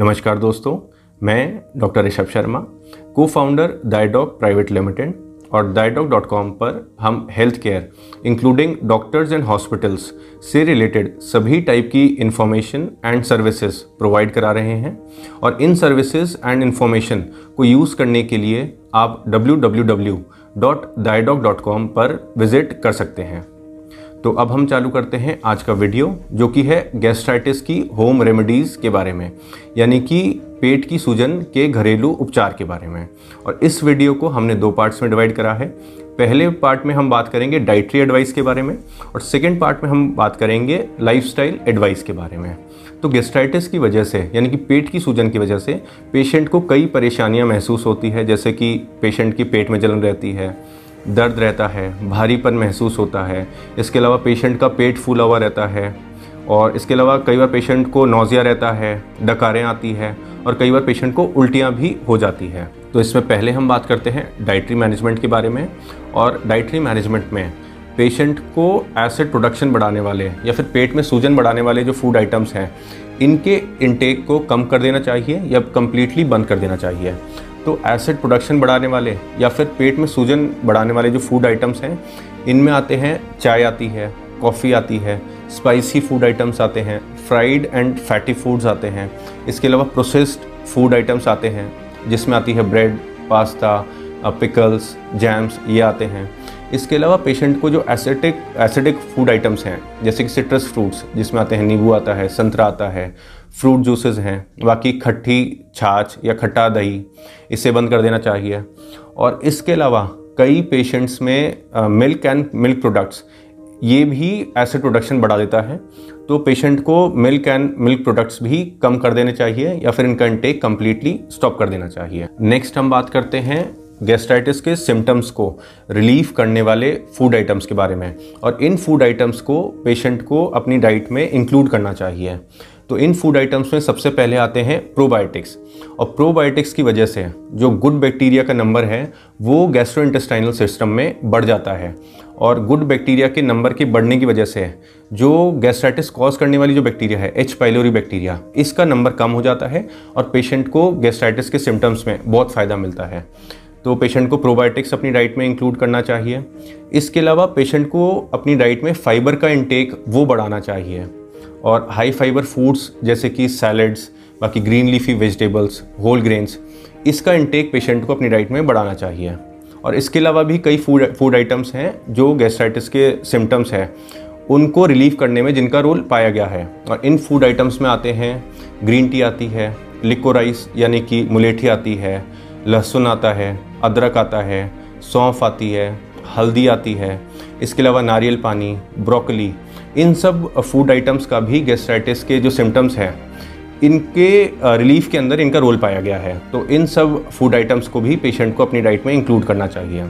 नमस्कार दोस्तों, मैं डॉक्टर ऋषभ शर्मा को फाउंडर दाइडॉक प्राइवेट लिमिटेड और दाइडॉक डॉट कॉम पर हम health care including doctors and hospitals से रिलेटेड सभी टाइप की इंफॉर्मेशन एंड सर्विसेज़ प्रोवाइड करा रहे हैं। और इन सर्विसेज़ एंड इंफॉर्मेशन को यूज़ करने के लिए आप www.diadoc.com पर विज़िट कर सकते हैं। तो अब हम चालू करते हैं आज का वीडियो, जो कि है गैस्ट्राइटिस की होम रेमेडीज़ के बारे में, यानी कि पेट की सूजन के घरेलू उपचार के बारे में। और इस वीडियो को हमने दो पार्ट्स में डिवाइड करा है। पहले पार्ट में हम बात करेंगे डाइट्री एडवाइस के बारे में, और सेकेंड पार्ट में हम बात करेंगे लाइफस्टाइल एडवाइस के बारे में। तो गेस्ट्राइटिस की वजह से, यानी कि पेट की सूजन की वजह से पेशेंट को कई परेशानियाँ महसूस होती है, जैसे कि पेशेंट की पेट में जलन रहती है दर्द रहता है, भारीपन महसूस होता है, इसके अलावा पेशेंट का पेट फूला हुआ रहता है और इसके अलावा कई बार पेशेंट को नोज़िया रहता है, डकारें आती है और कई बार पेशेंट को उल्टियाँ भी हो जाती है। तो इसमें पहले हम बात करते हैं डाइट्री मैनेजमेंट के बारे में और डाइट्री मैनेजमेंट में पेशेंट को एसिड प्रोडक्शन बढ़ाने वाले या फिर पेट में सूजन बढ़ाने वाले जो फ़ूड आइटम्स हैं, इनके इनटेक को कम कर देना चाहिए या कम्प्लीटली बंद कर देना चाहिए। तो एसिड प्रोडक्शन बढ़ाने वाले या फिर पेट में सूजन बढ़ाने वाले जो फ़ूड आइटम्स हैं, इनमें आते हैं, चाय आती है कॉफ़ी आती है स्पाइसी फ़ूड आइटम्स आते हैं फ्राइड एंड फैटी फूड्स आते हैं। इसके अलावा प्रोसेस्ड फ़ूड आइटम्स आते हैं, जिसमें आती है ब्रेड पास्ता पिकल्स जैम्स ये आते हैं। इसके अलावा पेशेंट को जो एसिडिक एसिडिक फ़ूड आइटम्स हैं, जैसे कि सिट्रस फ्रूट्स जिसमें आते हैं, नींबू आता है, संतरा आता है फ्रूट जूसेस हैं, बाकी खट्टी छाछ या खट्टा दही, इसे बंद कर देना चाहिए। और इसके अलावा कई पेशेंट्स में मिल्क एंड मिल्क प्रोडक्ट्स ये भी एसिड प्रोडक्शन बढ़ा देता है। तो पेशेंट को मिल्क एंड मिल्क प्रोडक्ट्स भी कम कर देने चाहिए या फिर इनका इंटेक कम्प्लीटली स्टॉप कर देना चाहिए। नेक्स्ट हम बात करते हैं गैस्ट्राइटिस के सिम्टम्स को रिलीफ करने वाले फ़ूड आइटम्स के बारे में। और इन फ़ूड आइटम्स को पेशेंट को अपनी डाइट में इंक्लूड करना चाहिए। तो इन फ़ूड आइटम्स में सबसे पहले आते हैं प्रोबायोटिक्स और प्रोबायोटिक्स की वजह से जो गुड बैक्टीरिया का नंबर है, वो गैस्ट्रोइंटेस्टाइनल सिस्टम में बढ़ जाता है और गुड बैक्टीरिया के नंबर के बढ़ने की वजह से जो गैस्ट्राइटिस कॉज करने वाली जो बैक्टीरिया है एच पाइलोरी बैक्टीरिया इसका नंबर कम हो जाता है और पेशेंट को गैस्ट्राइटिस के सिम्टम्स में बहुत फ़ायदा मिलता है। तो पेशेंट को प्रोबायोटिक्स अपनी डाइट में इंक्लूड करना चाहिए। इसके अलावा पेशेंट को अपनी डाइट में फाइबर का इंटेक वो बढ़ाना चाहिए। और हाई फाइबर फूड्स जैसे कि सैलड्स बाकी green leafy vegetables whole grains इसका इंटेक पेशेंट को अपनी डाइट में बढ़ाना चाहिए। और इसके अलावा भी कई फ़ूड फ़ूड आइटम्स हैं जो गैस्ट्राइटिस के सिम्टम्स हैं। उनको रिलीव करने में जिनका रोल पाया गया है। और इन फ़ूड आइटम्स में आते हैं ग्रीन टी आती है लिकोराइस यानी कि मुलेठी आती है, लहसुन आता है, अदरक आता है, सौंफ आती है, हल्दी आती है। इसके अलावा नारियल पानी ब्रोकली इन सब फ़ूड आइटम्स का भी गैस्ट्राइटिस के जो सिम्टम्स हैं, इनके रिलीफ के अंदर इनका रोल पाया गया है। तो इन सब फ़ूड आइटम्स को भी पेशेंट को अपनी डाइट में इंक्लूड करना चाहिए।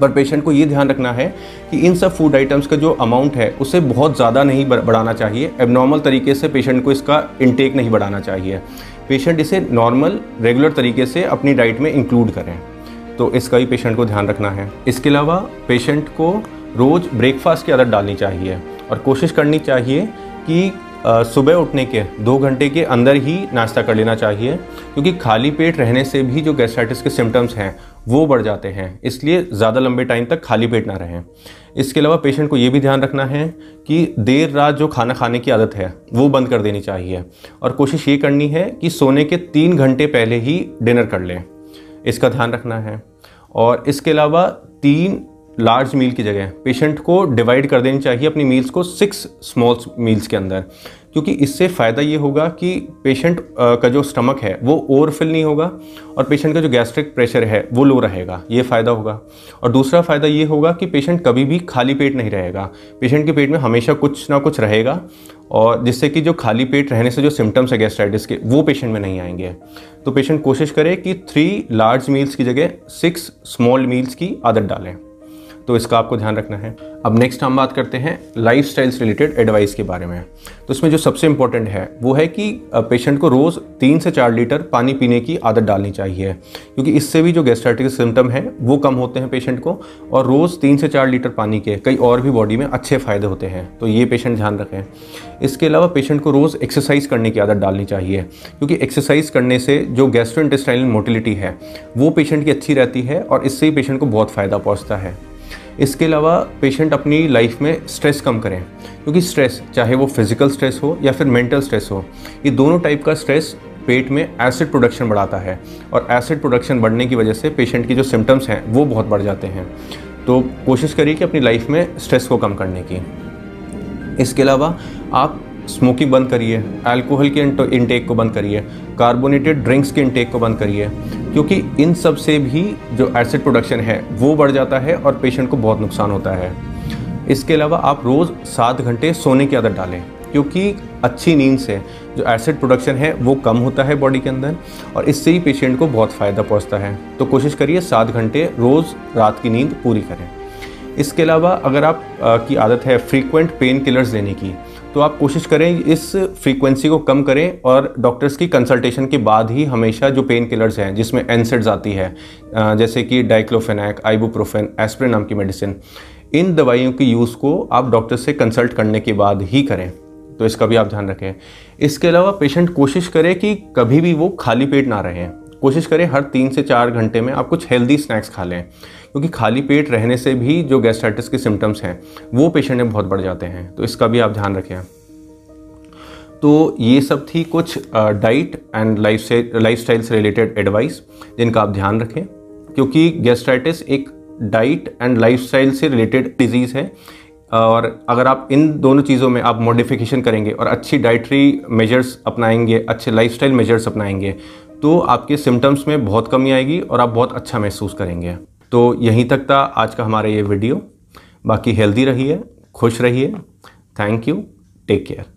पर पेशेंट को ये ध्यान रखना है कि इन सब फ़ूड आइटम्स का जो अमाउंट है, उसे बहुत ज़्यादा नहीं बढ़ाना चाहिए। एबनॉर्मल तरीके से पेशेंट को इसका इनटेक नहीं बढ़ाना चाहिए। पेशेंट इसे नॉर्मल रेगुलर तरीके से अपनी डाइट में इंक्लूड करें। तो इसका भी पेशेंट को ध्यान रखना है। इसके अलावा पेशेंट को रोज़ ब्रेकफास्ट की आदत डालनी चाहिए। और कोशिश करनी चाहिए कि सुबह उठने के, दो घंटे के अंदर ही नाश्ता कर लेना चाहिए, क्योंकि खाली पेट रहने से भी जो गैस्ट्राइटिस के सिम्टम्स हैं, वो बढ़ जाते हैं। इसलिए ज़्यादा लंबे टाइम तक खाली पेट ना रहें। इसके अलावा पेशेंट को ये भी ध्यान रखना है कि देर रात जो खाना खाने की आदत है, वो बंद कर देनी चाहिए। और कोशिश ये करनी है कि सोने के तीन घंटे पहले ही डिनर कर लें। इसका ध्यान रखना है। और इसके अलावा तीन लार्ज मील की जगह पेशेंट को डिवाइड कर देनी चाहिए अपनी मील्स को सिक्स स्मॉल मील्स के अंदर। क्योंकि इससे फ़ायदा ये होगा कि पेशेंट का जो स्टमक है, वो ओवरफिल नहीं होगा और पेशेंट का जो गैस्ट्रिक प्रेशर है, वो लो रहेगा। ये फ़ायदा होगा। और दूसरा फ़ायदा ये होगा कि पेशेंट कभी भी खाली पेट नहीं रहेगा। पेशेंट के पेट में हमेशा कुछ ना कुछ रहेगा और जिससे कि जो खाली पेट रहने से जो सिम्टम्स है गैस्ट्राइटिस के, वो पेशेंट में नहीं आएँगे। तो पेशेंट कोशिश करे कि थ्री लार्ज मील्स की जगह सिक्स स्मॉल मील्स की आदत डालें। तो इसका आपको ध्यान रखना है। अब नेक्स्ट हम बात करते हैं लाइफ स्टाइल्स रिलेटेड एडवाइस के बारे में। तो इसमें जो सबसे इंपॉर्टेंट है, वो है कि पेशेंट को रोज़ तीन से चार लीटर पानी पीने की आदत डालनी चाहिए। क्योंकि इससे भी जो गैस्ट्राइटिक सिम्टम है, वो कम होते हैं पेशेंट को और रोज़ तीन से चार लीटर पानी के कई और भी बॉडी में अच्छे फ़ायदे होते हैं। तो ये पेशेंट ध्यान रखें। इसके अलावा पेशेंट को रोज़ एक्सरसाइज करने की आदत डालनी चाहिए। क्योंकि एक्सरसाइज करने से जो गैस्ट्रो मोटिलिटी है, वो पेशेंट की अच्छी रहती है और इससे ही पेशेंट को बहुत फ़ायदा पहुँचता है। इसके अलावा पेशेंट अपनी लाइफ में स्ट्रेस कम करें, क्योंकि स्ट्रेस चाहे वो फ़िज़िकल स्ट्रेस हो या फिर मेंटल स्ट्रेस हो, ये दोनों टाइप का स्ट्रेस पेट में एसिड प्रोडक्शन बढ़ाता है और एसिड प्रोडक्शन बढ़ने की वजह से पेशेंट की जो सिम्टम्स हैं, वो बहुत बढ़ जाते हैं। तो कोशिश करिए कि अपनी लाइफ में स्ट्रेस को कम करने की। इसके अलावा आप स्मोकिंग बंद करिए अल्कोहल के इनटेक को बंद करिए कार्बोनेटेड ड्रिंक्स के इंटेक को बंद करिए क्योंकि इन सबसे भी जो एसिड प्रोडक्शन है वो बढ़ जाता है और पेशेंट को बहुत नुकसान होता है। इसके अलावा आप रोज़ सात घंटे सोने की आदत डालें क्योंकि अच्छी नींद से जो एसिड प्रोडक्शन है वो कम होता है बॉडी के अंदर और इससे ही पेशेंट को बहुत फ़ायदा पहुँचता है। तो कोशिश करिए सात घंटे रोज़ रात की नींद पूरी करें। इसके अलावा अगर आप आ, की आदत है फ्रीक्वेंट पेन किलर्स लेने की तो आप कोशिश करें इस फ्रीक्वेंसी को कम करें और डॉक्टर्स की कंसल्टेशन के बाद ही हमेशा जो पेन किलर्स हैं, जिसमें एनसेड्स आती है जैसे कि डाइक्लोफेनैक आइबुप्रोफेन एस्प्रिन नाम की मेडिसिन इन दवाइयों की यूज़ को आप डॉक्टर से कंसल्ट करने के बाद ही करें। तो इसका भी आप ध्यान रखें। इसके अलावा पेशेंट कोशिश करे कि कभी भी वो खाली पेट ना रहें। कोशिश करें हर तीन से चार घंटे में आप कुछ हेल्दी स्नैक्स खा लें। क्योंकि खाली पेट रहने से भी जो गैस्ट्राइटिस के सिम्टम्स हैं, वो पेशेंट में बहुत बढ़ जाते हैं। तो इसका भी आप ध्यान रखें। तो ये सब थी कुछ डाइट एंड लाइफ स्टाइल से रिलेटेड एडवाइस जिनका आप ध्यान रखें। क्योंकि गैस्ट्राइटिस एक डाइट एंड लाइफ स्टाइल से रिलेटेड डिज़ीज़ है और अगर आप इन दोनों चीज़ों में आप मॉडिफिकेशन करेंगे और अच्छी डाइटरी मेजर्स अपनाएँगे, अच्छे लाइफस्टाइल मेजर्स अपनाएँगे तो आपके सिम्टम्स में बहुत कमी आएगी और आप बहुत अच्छा महसूस करेंगे। तो यहीं तक था आज का हमारा ये वीडियो। बाकी हेल्दी रहिए, खुश रहिए। Thank you take care